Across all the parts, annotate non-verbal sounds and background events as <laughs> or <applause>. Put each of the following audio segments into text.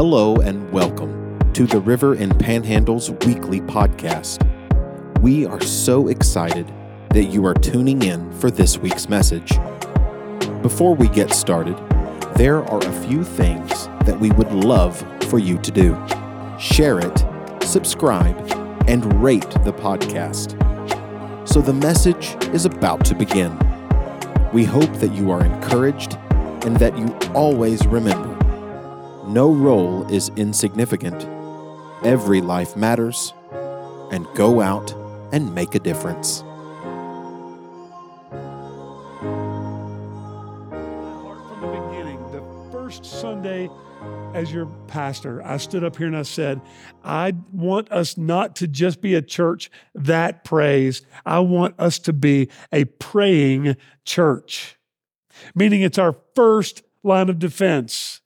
Hello and welcome to the River and Panhandle's weekly podcast. We are so excited that you are tuning in for this week's message. Before we get started, there are a few things that we would love for you to do. Share it, subscribe, and rate the podcast. So the message is about to begin. We hope that you are encouraged and that you always remember no role is insignificant. Every life matters, and go out and make a difference. from the beginning, the first Sunday as your pastor, I stood up here and I said, I want us not to just be a church that prays. I want us to be a praying church, meaning it's our first line of defense.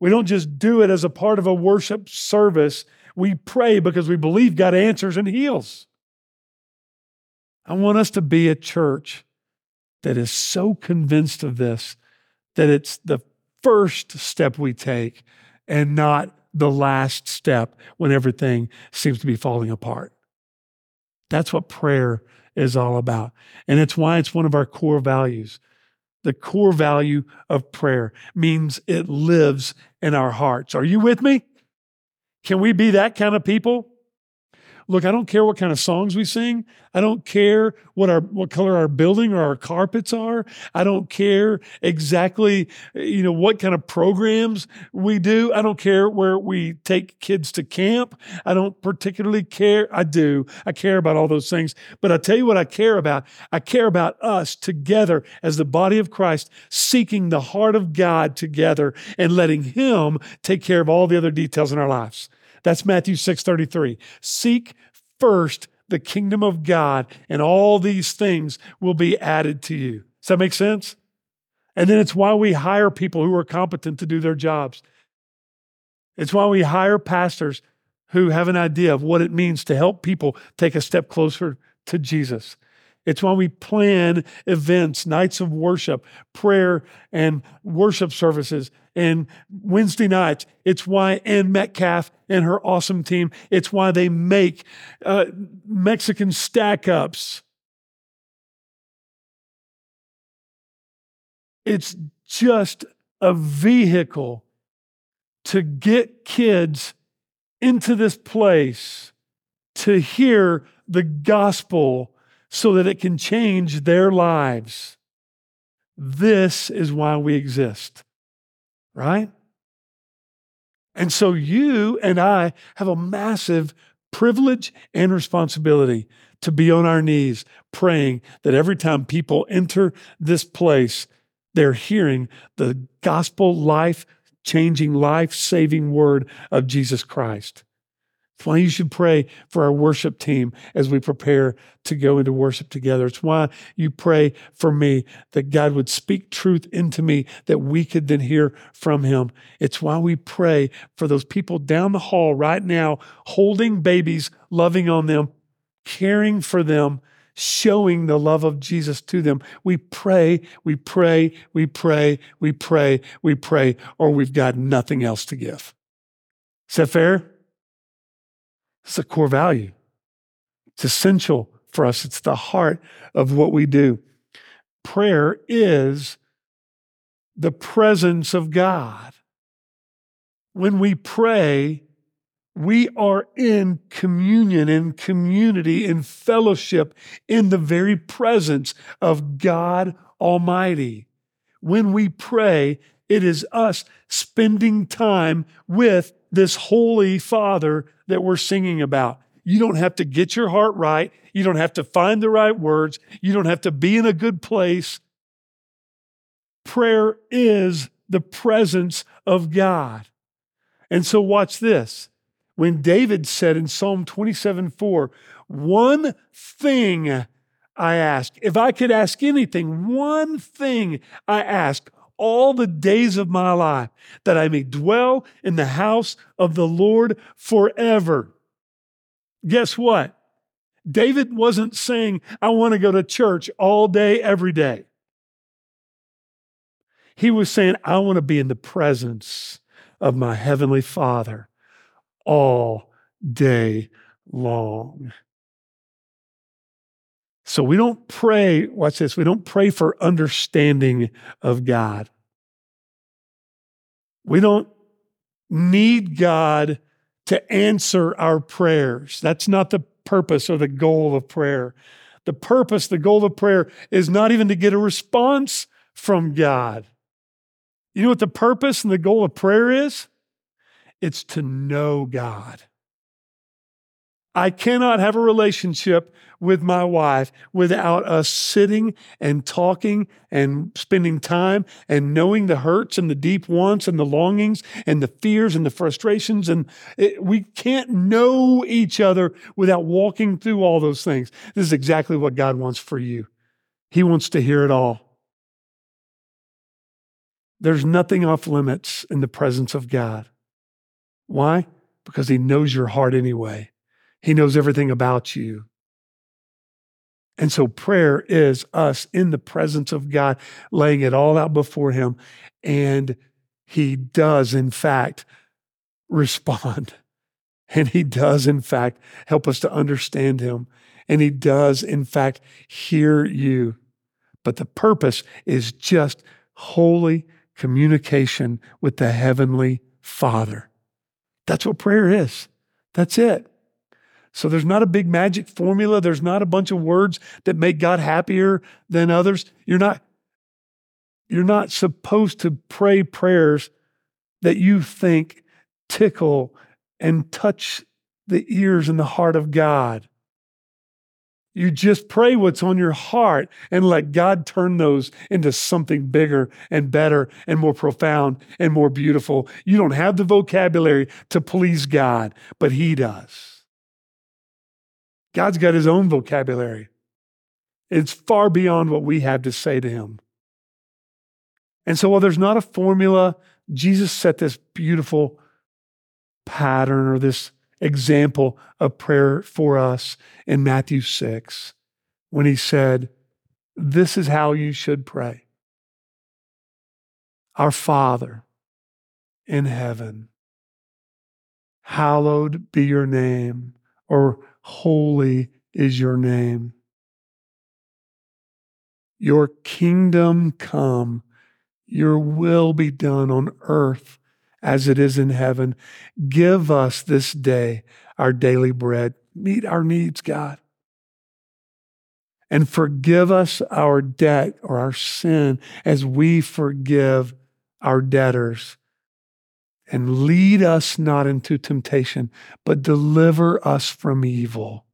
We don't just do it as a part of a worship service. We pray because we believe God answers and heals. I want us to be a church that is so convinced of this that it's the first step we take and not the last step when everything seems to be falling apart. That's what prayer is all about. And it's why it's one of our core values. The core value of prayer means it lives in our hearts. Are you with me? Can we be that kind of people? Look, I don't care what kind of songs we sing. I don't care what our what color our building or our carpets are. I don't care exactly, you know, what kind of programs we do. I don't care where we take kids to camp. I don't particularly care. I do. I care about all those things. But I tell you what I care about. I care about us together as the body of Christ seeking the heart of God together and letting him take care of all the other details in our lives. That's Matthew 6:33. Seek first the kingdom of God, and all these things will be added to you. Does that make sense? And then it's why we hire people who are competent to do their jobs. It's why we hire pastors who have an idea of what it means to help people take a step closer to Jesus. It's why we plan events, nights of worship, prayer, and worship services, and Wednesday nights. It's why Ann Metcalf and her awesome team, it's why they make uh, Mexican stack ups. It's just a vehicle to get kids into this place to hear the gospel so that it can change their lives. This is why we exist, right? And so you and I have a massive privilege and responsibility to be on our knees praying that every time people enter this place, they're hearing the gospel life changing, life saving word of Jesus Christ. It's why you should pray for our worship team as we prepare to go into worship together. It's why you pray for me that God would speak truth into me that we could then hear from Him. It's why we pray for those people down the hall right now, holding babies, loving on them, caring for them, showing the love of Jesus to them. We pray, we pray, we pray, we pray, we pray, or we've got nothing else to give. Is that fair? It's a core value. It's essential for us. It's the heart of what we do. Prayer is the presence of God. When we pray, we are in communion, in community, in fellowship, in the very presence of God Almighty. When we pray, it is us spending time with this Holy Father that we're singing about. You don't have to get your heart right. You don't have to find the right words. You don't have to be in a good place. Prayer is the presence of God. And so, watch this. When David said in Psalm 27 4, one thing I ask, if I could ask anything, one thing I ask, all the days of my life, that I may dwell in the house of the Lord forever. Guess what? David wasn't saying, I want to go to church all day, every day. He was saying, I want to be in the presence of my heavenly Father all day long. So we don't pray, watch this, we don't pray for understanding of God. We don't need God to answer our prayers. That's not the purpose or the goal of prayer. The purpose, the goal of prayer is not even to get a response from God. You know what the purpose and the goal of prayer is? It's to know God. I cannot have a relationship with my wife without us sitting and talking and spending time and knowing the hurts and the deep wants and the longings and the fears and the frustrations. And it, we can't know each other without walking through all those things. This is exactly what God wants for you. He wants to hear it all. There's nothing off limits in the presence of God. Why? Because He knows your heart anyway. He knows everything about you. And so prayer is us in the presence of God, laying it all out before Him. And He does, in fact, <laughs> respond. And He does, in fact, help us to understand Him. And He does, in fact, hear you. But the purpose is just holy communication with the Heavenly Father. That's what prayer is. That's it. So there's not a big magic formula. There's not a bunch of words that make God happier than others. You're not, you're not supposed to pray prayers that you think tickle and touch the ears and the heart of God. You just pray what's on your heart and let God turn those into something bigger and better and more profound and more beautiful. You don't have the vocabulary to please God, but He does. God's got his own vocabulary. It's far beyond what we have to say to him. And so, while there's not a formula, Jesus set this beautiful pattern or this example of prayer for us in Matthew 6 when he said, This is how you should pray. Our Father in heaven, hallowed be your name, or holy is your name. Your kingdom come, your will be done on earth as it is in heaven. Give us this day our daily bread. Meet our needs, God. And forgive us our debt or our sin as we forgive our debtors and lead us not into temptation, but deliver us from evil.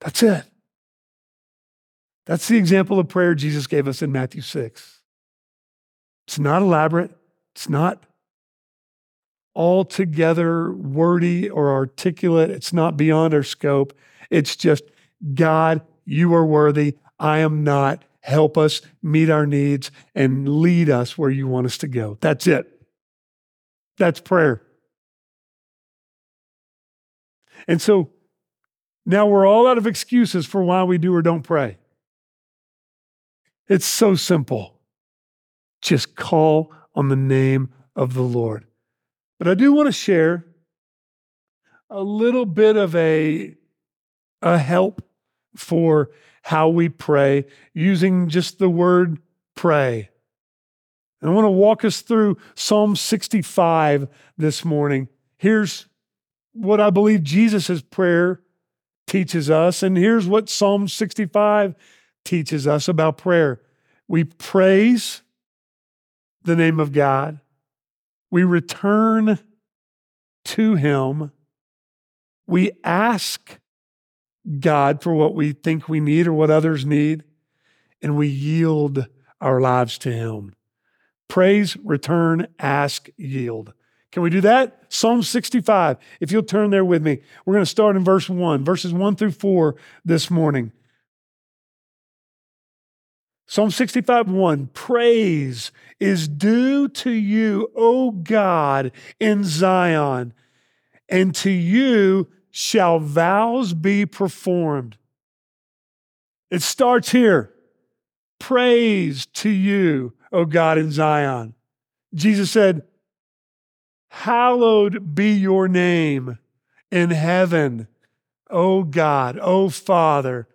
That's it. That's the example of prayer Jesus gave us in Matthew 6. It's not elaborate, it's not altogether wordy or articulate, it's not beyond our scope. It's just, God, you are worthy. I am not. Help us meet our needs and lead us where you want us to go. That's it. That's prayer. And so now we're all out of excuses for why we do or don't pray. It's so simple. Just call on the name of the Lord. But I do want to share a little bit of a, a help for how we pray using just the word pray. And I want to walk us through Psalm 65 this morning. Here's what I believe Jesus' prayer teaches us, and here's what Psalm 65 teaches us about prayer. We praise the name of God, we return to Him, we ask God for what we think we need or what others need, and we yield our lives to Him. Praise, return, ask, yield. Can we do that? Psalm 65. If you'll turn there with me, we're going to start in verse 1, verses 1 through 4 this morning. Psalm 65 1 Praise is due to you, O God, in Zion, and to you shall vows be performed. It starts here. Praise to you, O God, in Zion. Jesus said, Hallowed be your name in heaven. O God, O Father,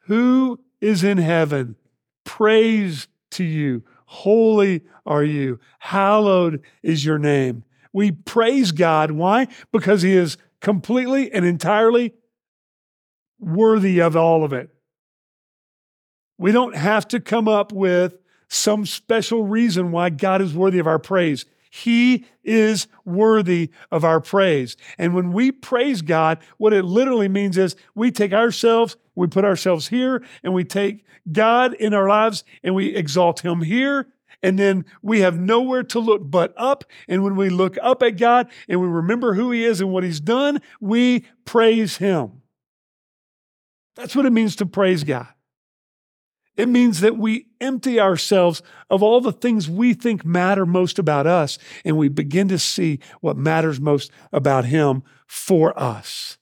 who is in heaven, praise to you. Holy are you. Hallowed is your name. We praise God. Why? Because He is completely and entirely worthy of all of it. We don't have to come up with some special reason why God is worthy of our praise. He is worthy of our praise. And when we praise God, what it literally means is we take ourselves, we put ourselves here, and we take God in our lives and we exalt Him here. And then we have nowhere to look but up. And when we look up at God and we remember who He is and what He's done, we praise Him. That's what it means to praise God. It means that we empty ourselves of all the things we think matter most about us, and we begin to see what matters most about Him for us.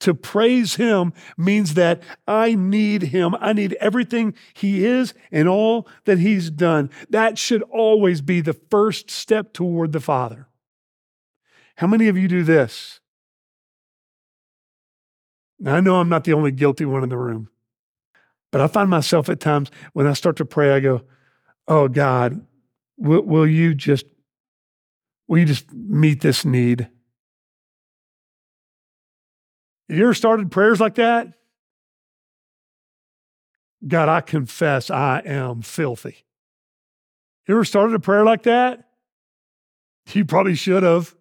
To praise Him means that I need Him. I need everything He is and all that He's done. That should always be the first step toward the Father. How many of you do this? Now, I know I'm not the only guilty one in the room. But I find myself at times when I start to pray, I go, Oh God, will, will you just, will you just meet this need? You ever started prayers like that? God, I confess I am filthy. You ever started a prayer like that? You probably should have,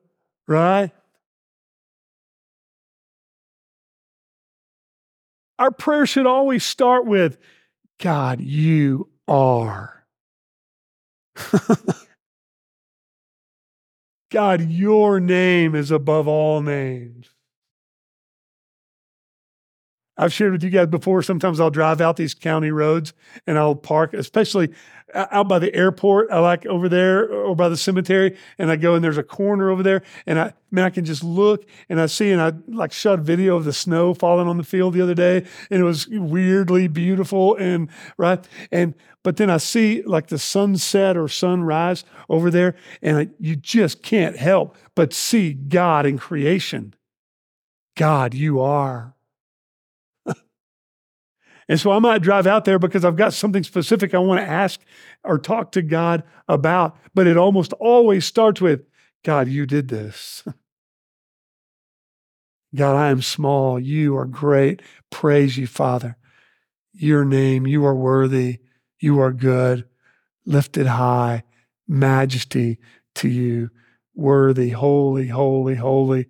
right? Our prayer should always start with God, you are. <laughs> God, your name is above all names. I've shared with you guys before. Sometimes I'll drive out these county roads and I'll park, especially out by the airport. I like over there or by the cemetery, and I go and there's a corner over there, and I man, I can just look and I see, and I like shot video of the snow falling on the field the other day, and it was weirdly beautiful and right, and but then I see like the sunset or sunrise over there, and I, you just can't help but see God in creation. God, you are. And so I might drive out there because I've got something specific I want to ask or talk to God about. But it almost always starts with God, you did this. <laughs> God, I am small. You are great. Praise you, Father. Your name, you are worthy. You are good. Lifted high. Majesty to you. Worthy, holy, holy, holy.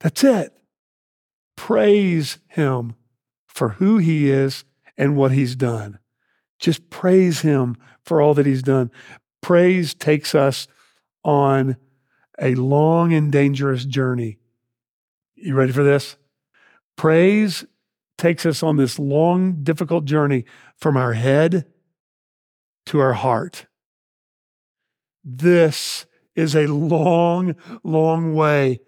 That's it. Praise him for who he is and what he's done. Just praise him for all that he's done. Praise takes us on a long and dangerous journey. You ready for this? Praise takes us on this long, difficult journey from our head to our heart. This is a long, long way,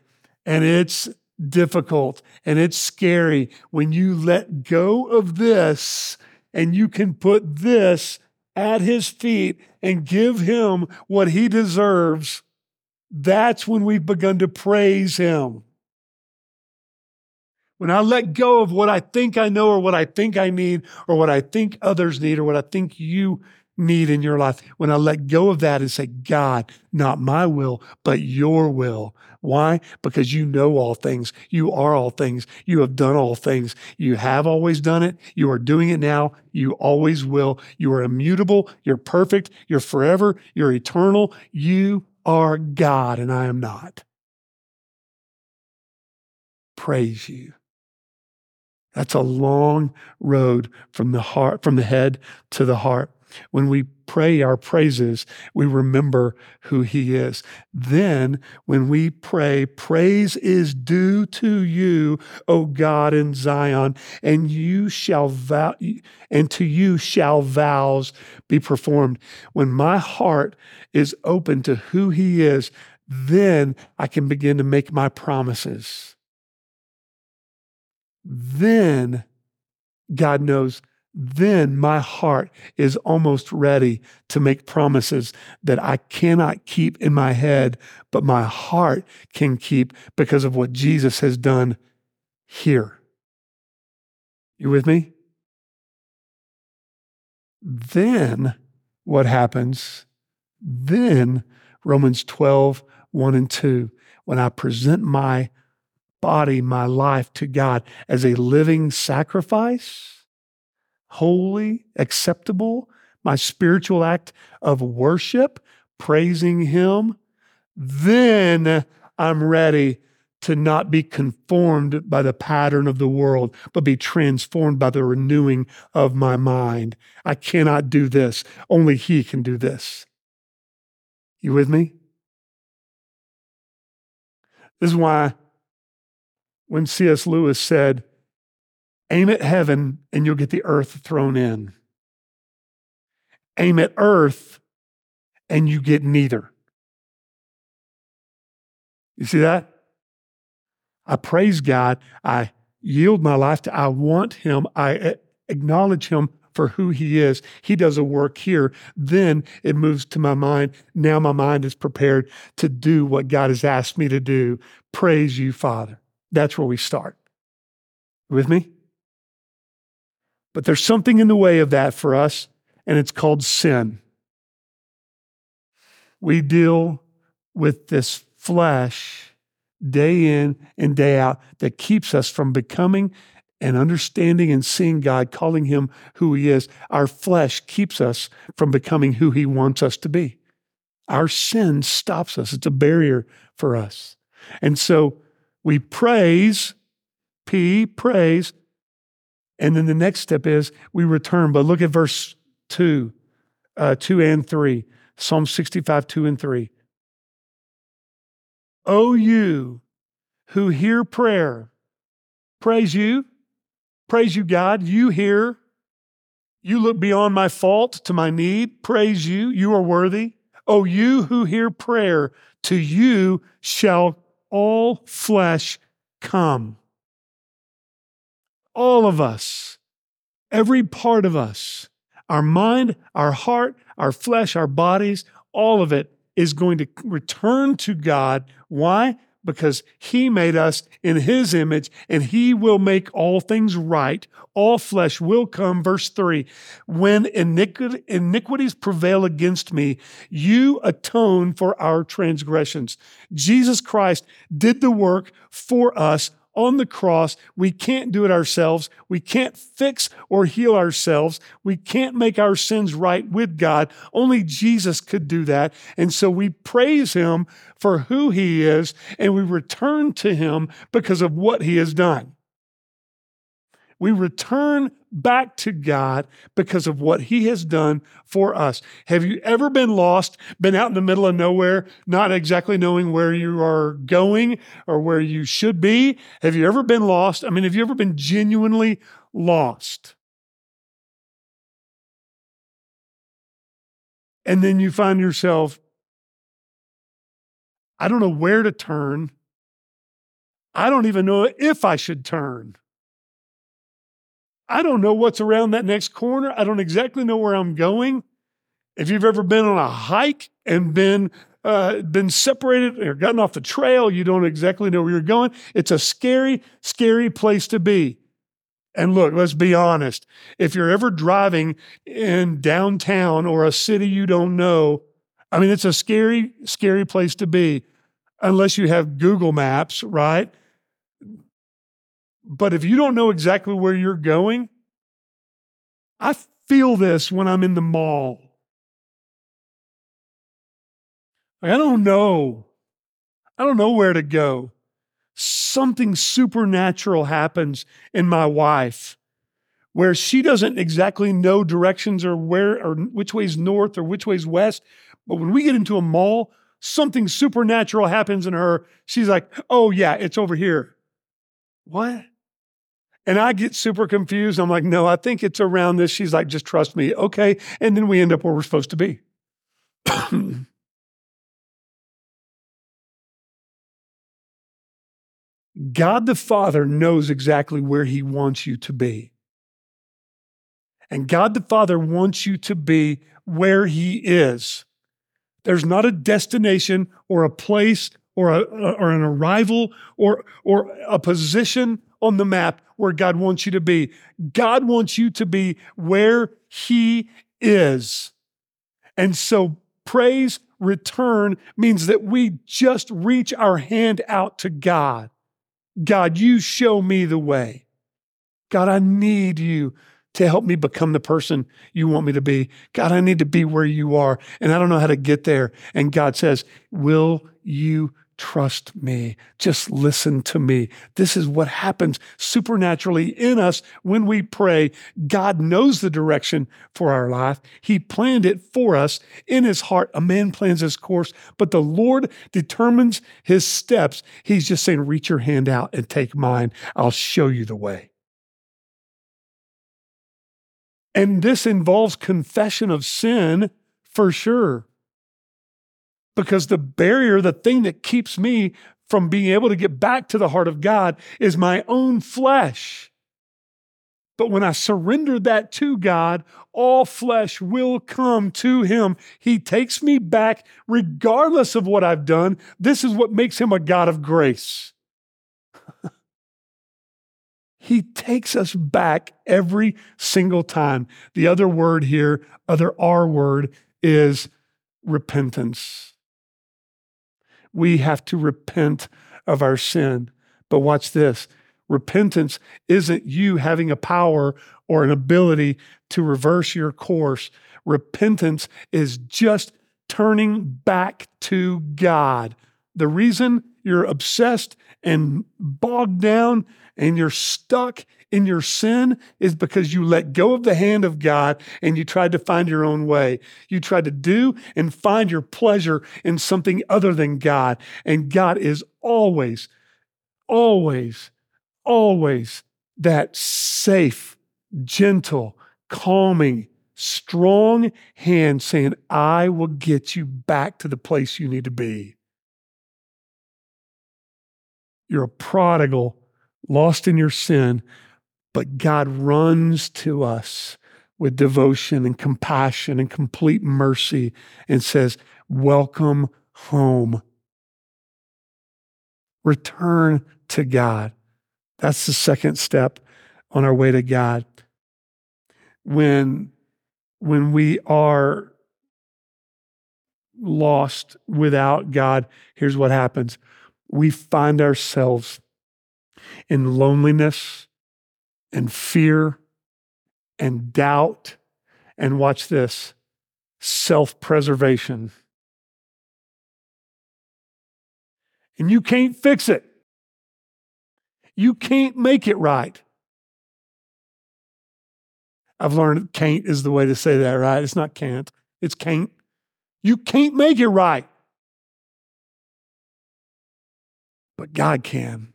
and it's difficult and it's scary when you let go of this and you can put this at his feet and give him what he deserves. That's when we've begun to praise him. When I let go of what I think I know or what I think I need or what I think others need or what I think you need in your life, when I let go of that and say, God, not my will, but your will. Why? Because you know all things. You are all things. You have done all things. You have always done it. You are doing it now. You always will. You are immutable. You're perfect. You're forever. You're eternal. You are God, and I am not. Praise you. That's a long road from the heart, from the head to the heart. When we pray our praises, we remember who He is. Then, when we pray, praise is due to you, O God in Zion, and you shall vow, and to you shall vows be performed. When my heart is open to who He is, then I can begin to make my promises. Then God knows then my heart is almost ready to make promises that I cannot keep in my head, but my heart can keep because of what Jesus has done here. You with me? Then what happens? Then Romans 12, 1 and 2, when I present my body, my life to God as a living sacrifice holy, acceptable, my spiritual act of worship, praising Him, then I'm ready to not be conformed by the pattern of the world, but be transformed by the renewing of my mind. I cannot do this. Only He can do this. You with me? This is why when C.S. Lewis said, Aim at heaven and you'll get the earth thrown in. Aim at earth and you get neither. You see that? I praise God. I yield my life to, I want Him. I acknowledge Him for who He is. He does a work here. Then it moves to my mind. Now my mind is prepared to do what God has asked me to do. Praise you, Father. That's where we start. With me? But there's something in the way of that for us, and it's called sin. We deal with this flesh day in and day out that keeps us from becoming and understanding and seeing God, calling Him who He is. Our flesh keeps us from becoming who He wants us to be. Our sin stops us, it's a barrier for us. And so we praise, P, praise, and then the next step is we return. But look at verse 2, uh, 2 and 3, Psalm 65, 2 and 3. O you who hear prayer, praise you, praise you, God. You hear, you look beyond my fault to my need. Praise you, you are worthy. O you who hear prayer, to you shall all flesh come all of us, every part of us, our mind, our heart, our flesh, our bodies, all of it is going to return to God. Why? Because He made us in His image and He will make all things right. All flesh will come. Verse 3 When iniquities prevail against me, you atone for our transgressions. Jesus Christ did the work for us on the cross. We can't do it ourselves. We can't fix or heal ourselves. We can't make our sins right with God. Only Jesus could do that. And so we praise him for who he is and we return to him because of what he has done. We return back to God because of what He has done for us. Have you ever been lost, been out in the middle of nowhere, not exactly knowing where you are going or where you should be? Have you ever been lost? I mean, have you ever been genuinely lost? And then you find yourself, I don't know where to turn. I don't even know if I should turn. I don't know what's around that next corner. I don't exactly know where I'm going. If you've ever been on a hike and been uh, been separated or gotten off the trail, you don't exactly know where you're going. It's a scary, scary place to be. And look, let's be honest. If you're ever driving in downtown or a city you don't know, I mean, it's a scary, scary place to be unless you have Google Maps, right? But if you don't know exactly where you're going, I feel this when I'm in the mall. I don't know. I don't know where to go. Something supernatural happens in my wife where she doesn't exactly know directions or where or which way's north or which way's west. But when we get into a mall, something supernatural happens in her. She's like, oh, yeah, it's over here. What? And I get super confused. I'm like, no, I think it's around this. She's like, just trust me. Okay. And then we end up where we're supposed to be. <clears throat> God the Father knows exactly where He wants you to be. And God the Father wants you to be where He is. There's not a destination or a place or, a, or an arrival or, or a position on the map where God wants you to be. God wants you to be where He is. And so praise return means that we just reach our hand out to God. God, you show me the way. God, I need you to help me become the person you want me to be. God, I need to be where you are, and I don't know how to get there. And God says, Will you Trust me. Just listen to me. This is what happens supernaturally in us when we pray. God knows the direction for our life. He planned it for us in his heart. A man plans his course, but the Lord determines his steps. He's just saying, reach your hand out and take mine. I'll show you the way. And this involves confession of sin for sure because the barrier, the thing that keeps me from being able to get back to the heart of God is my own flesh. But when I surrender that to God, all flesh will come to Him. He takes me back regardless of what I've done. This is what makes Him a God of grace. <laughs> he takes us back every single time. The other word here, other R word, is repentance we have to repent of our sin. But watch this repentance isn't you having a power or an ability to reverse your course. Repentance is just turning back to God. The reason you're obsessed and bogged down and you're stuck in your sin is because you let go of the hand of God and you tried to find your own way. You tried to do and find your pleasure in something other than God. And God is always, always, always that safe, gentle, calming, strong hand saying, I will get you back to the place you need to be. You're a prodigal, lost in your sin, but God runs to us with devotion and compassion and complete mercy and says, Welcome home. Return to God. That's the second step on our way to God. When, when we are lost without God, here's what happens we find ourselves in loneliness and fear and doubt. And watch this self preservation. And you can't fix it. You can't make it right. I've learned can't is the way to say that, right? It's not can't, it's can't. You can't make it right. But God can.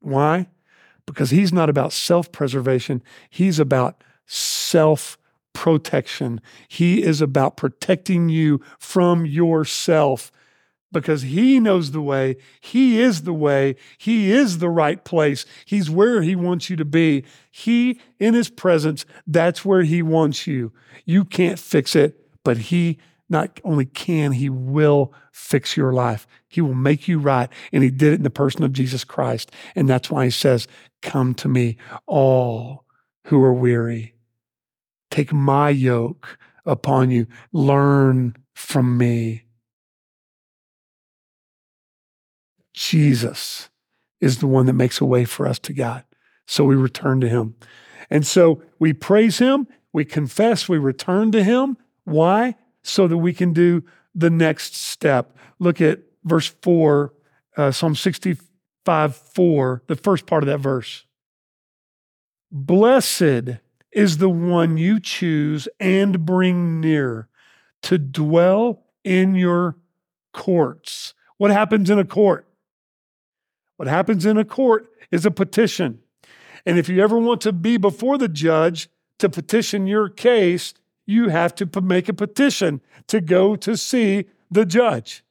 Why? Because he's not about self preservation, he's about self protection. He is about protecting you from yourself because he knows the way. He is the way. He is the right place. He's where he wants you to be. He, in his presence, that's where he wants you. You can't fix it, but he not only can, he will fix your life. He will make you right. And he did it in the person of Jesus Christ. And that's why he says, Come to me, all who are weary. Take my yoke upon you. Learn from me. Jesus is the one that makes a way for us to God. So we return to him. And so we praise him, we confess, we return to him. Why? So that we can do the next step. Look at verse 4, uh, Psalm 65 4, the first part of that verse. Blessed is the one you choose and bring near to dwell in your courts. What happens in a court? What happens in a court is a petition. And if you ever want to be before the judge to petition your case, you have to make a petition to go to see the judge,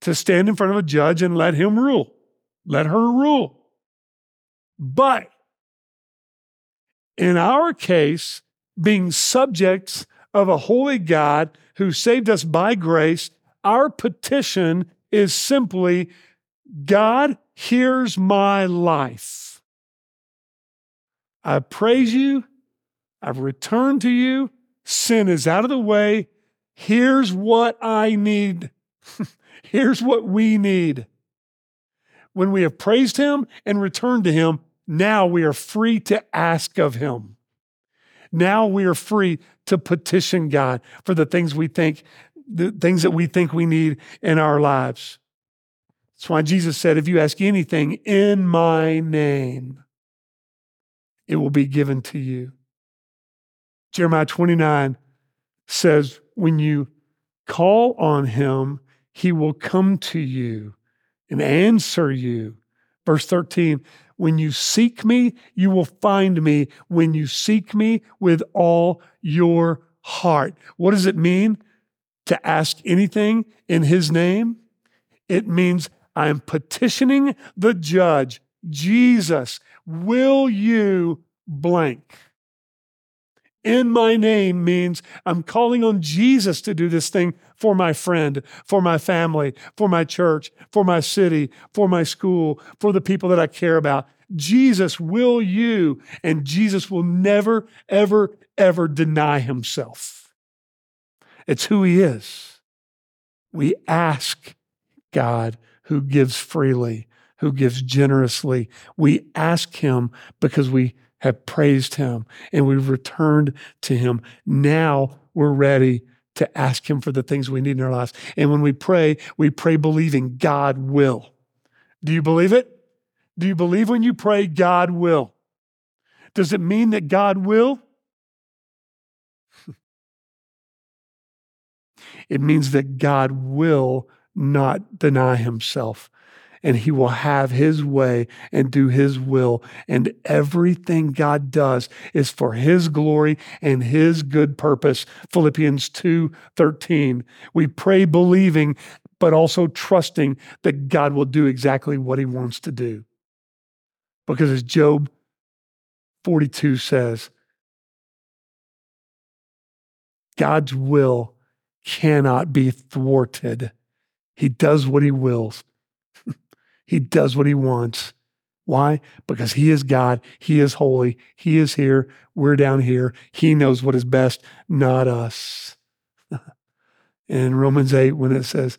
to stand in front of a judge and let him rule, let her rule. But In our case, being subjects of a holy God who saved us by grace, our petition is simply God, here's my life. I praise you. I've returned to you. Sin is out of the way. Here's what I need. <laughs> here's what we need. When we have praised him and returned to him, now we are free to ask of him. Now we are free to petition God for the things we think, the things that we think we need in our lives. That's why Jesus said, if you ask anything in my name, it will be given to you. Jeremiah 29 says, when you call on him, he will come to you and answer you. Verse 13, when you seek me, you will find me when you seek me with all your heart. What does it mean to ask anything in his name? It means I'm petitioning the judge, Jesus, will you blank? In my name means I'm calling on Jesus to do this thing for my friend, for my family, for my church, for my city, for my school, for the people that I care about. Jesus will you, and Jesus will never, ever, ever deny himself. It's who he is. We ask God who gives freely, who gives generously. We ask him because we have praised him and we've returned to him. Now we're ready to ask him for the things we need in our lives. And when we pray, we pray believing God will. Do you believe it? Do you believe when you pray, God will? Does it mean that God will? <laughs> it means that God will not deny himself and he will have his way and do his will. And everything God does is for his glory and his good purpose. Philippians 2 13. We pray believing, but also trusting that God will do exactly what he wants to do. Because as Job 42 says, God's will cannot be thwarted. He does what he wills. He does what he wants. Why? Because he is God. He is holy. He is here. We're down here. He knows what is best, not us. <laughs> in Romans 8, when it says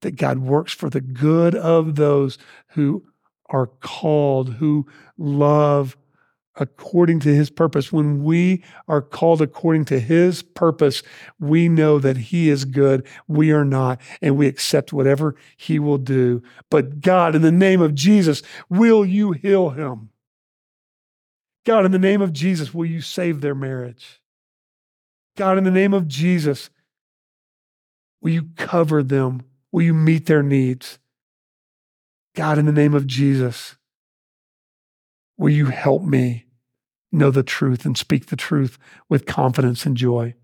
that God works for the good of those who are called, who love according to his purpose. When we are called according to his purpose, we know that he is good. We are not, and we accept whatever he will do. But God, in the name of Jesus, will you heal him? God, in the name of Jesus, will you save their marriage? God, in the name of Jesus, will you cover them? Will you meet their needs? God, in the name of Jesus, will you help me? know the truth and speak the truth with confidence and joy.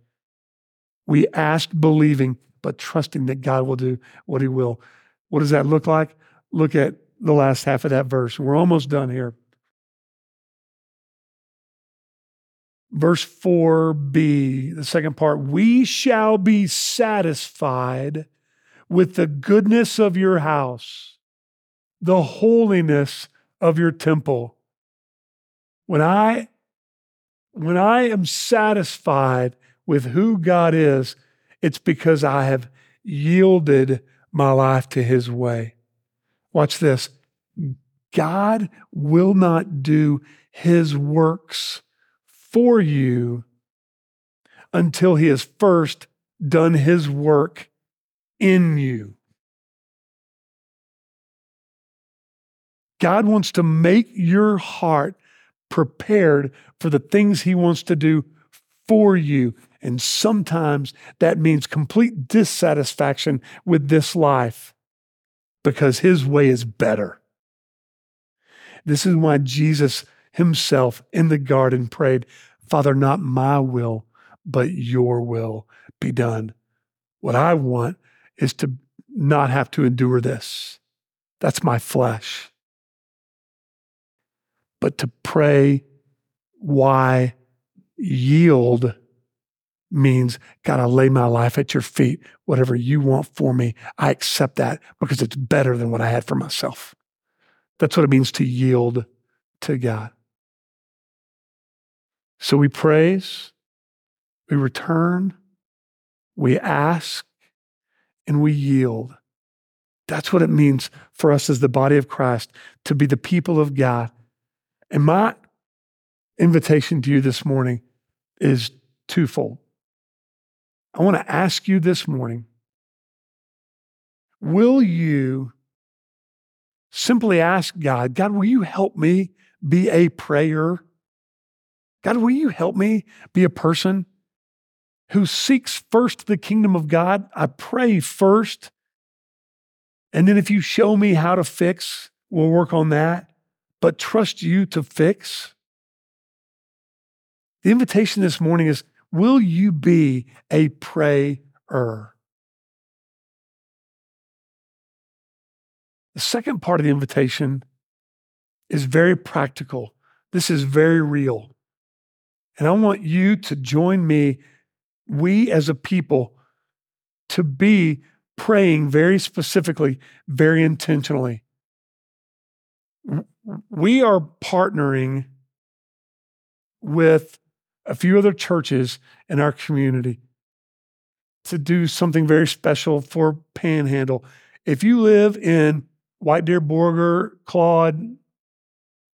We ask believing, but trusting that God will do what he will. What does that look like? Look at the last half of that verse. We're almost done here. Verse 4b, the second part, we shall be satisfied with the goodness of your house, the holiness of your temple. When I when I am satisfied with who God is, it's because I have yielded my life to his way. Watch this. God will not do his works for you until he has first done his work in you. God wants to make your heart prepared for the things He wants to do for you. And sometimes that means complete dissatisfaction with this life because His way is better. This is why Jesus Himself in the garden prayed, Father, not my will, but your will be done. What I want is to not have to endure this. That's my flesh but to pray why yield means, God, I lay my life at your feet. Whatever you want for me, I accept that because it's better than what I had for myself. That's what it means to yield to God. So we praise, we return, we ask, and we yield. That's what it means for us as the body of Christ to be the people of God. And my invitation to you this morning is twofold. I want to ask you this morning will you simply ask God, God, will you help me be a prayer? God, will you help me be a person who seeks first the kingdom of God? I pray first. And then if you show me how to fix, we'll work on that, but trust you to fix. The invitation this morning is Will you be a prayer? The second part of the invitation is very practical. This is very real. And I want you to join me, we as a people, to be praying very specifically, very intentionally. We are partnering with a few other churches in our community to do something very special for Panhandle. If you live in White Deer, Borger, Claude,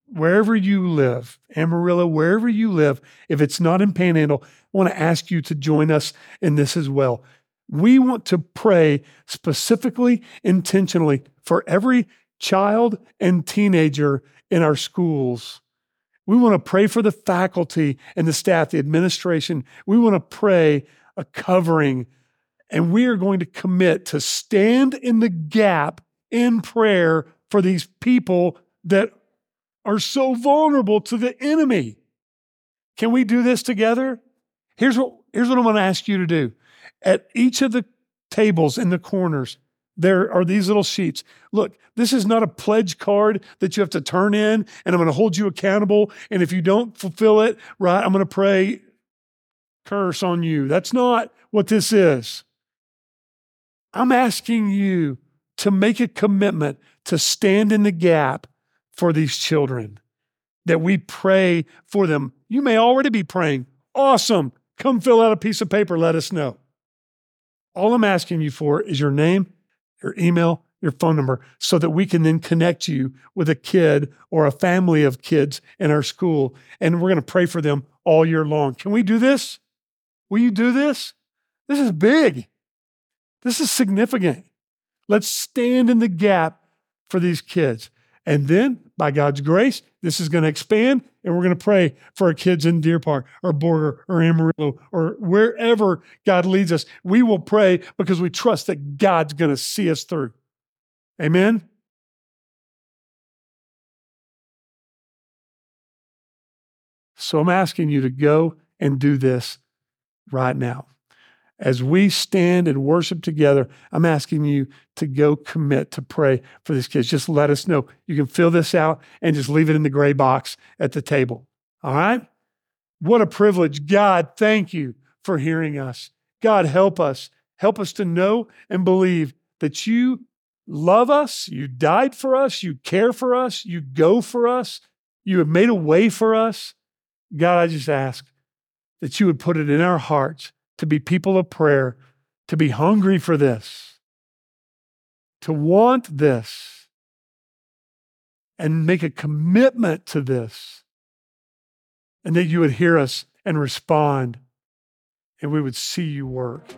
wherever you live, Amarillo, wherever you live, if it's not in Panhandle, I want to ask you to join us in this as well. We want to pray specifically, intentionally for every child and teenager in our schools we want to pray for the faculty and the staff, the administration. We want to pray a covering. And we are going to commit to stand in the gap in prayer for these people that are so vulnerable to the enemy. Can we do this together? Here's what, here's what I'm going to ask you to do. At each of the tables in the corners, there are these little sheets. Look, this is not a pledge card that you have to turn in, and I'm going to hold you accountable. And if you don't fulfill it, right, I'm going to pray curse on you. That's not what this is. I'm asking you to make a commitment to stand in the gap for these children, that we pray for them. You may already be praying. Awesome. Come fill out a piece of paper, let us know. All I'm asking you for is your name your email, your phone number, so that we can then connect you with a kid or a family of kids in our school. And we're going to pray for them all year long. Can we do this? Will you do this? This is big. This is significant. Let's stand in the gap for these kids. And then, by God's grace, this is going to expand, and we're going to pray for our kids in Deer Park or Borger or Amarillo or wherever God leads us. We will pray because we trust that God's going to see us through. Amen? So I'm asking you to go and do this right now as we stand and worship together, I'm asking you to go commit to pray for these kids. Just let us know. You can fill this out and just leave it in the gray box at the table. All right? What a privilege. God, thank you for hearing us. God, help us. Help us to know and believe that you love us, you died for us, you care for us, you go for us, you have made a way for us. God, I just ask that you would put it in our hearts to be people of prayer, to be hungry for this, to want this, and make a commitment to this, and that you would hear us and respond, and we would see you work.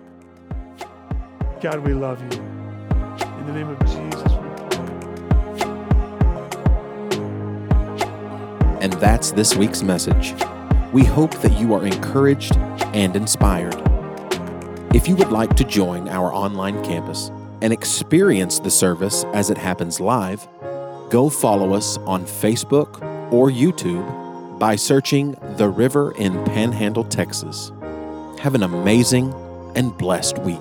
God, we love you. In the name of Jesus. And that's this week's message. We hope that you are encouraged and inspired. If you would like to join our online campus and experience the service as it happens live, go follow us on Facebook or YouTube by searching The River in Panhandle, Texas. Have an amazing and blessed week.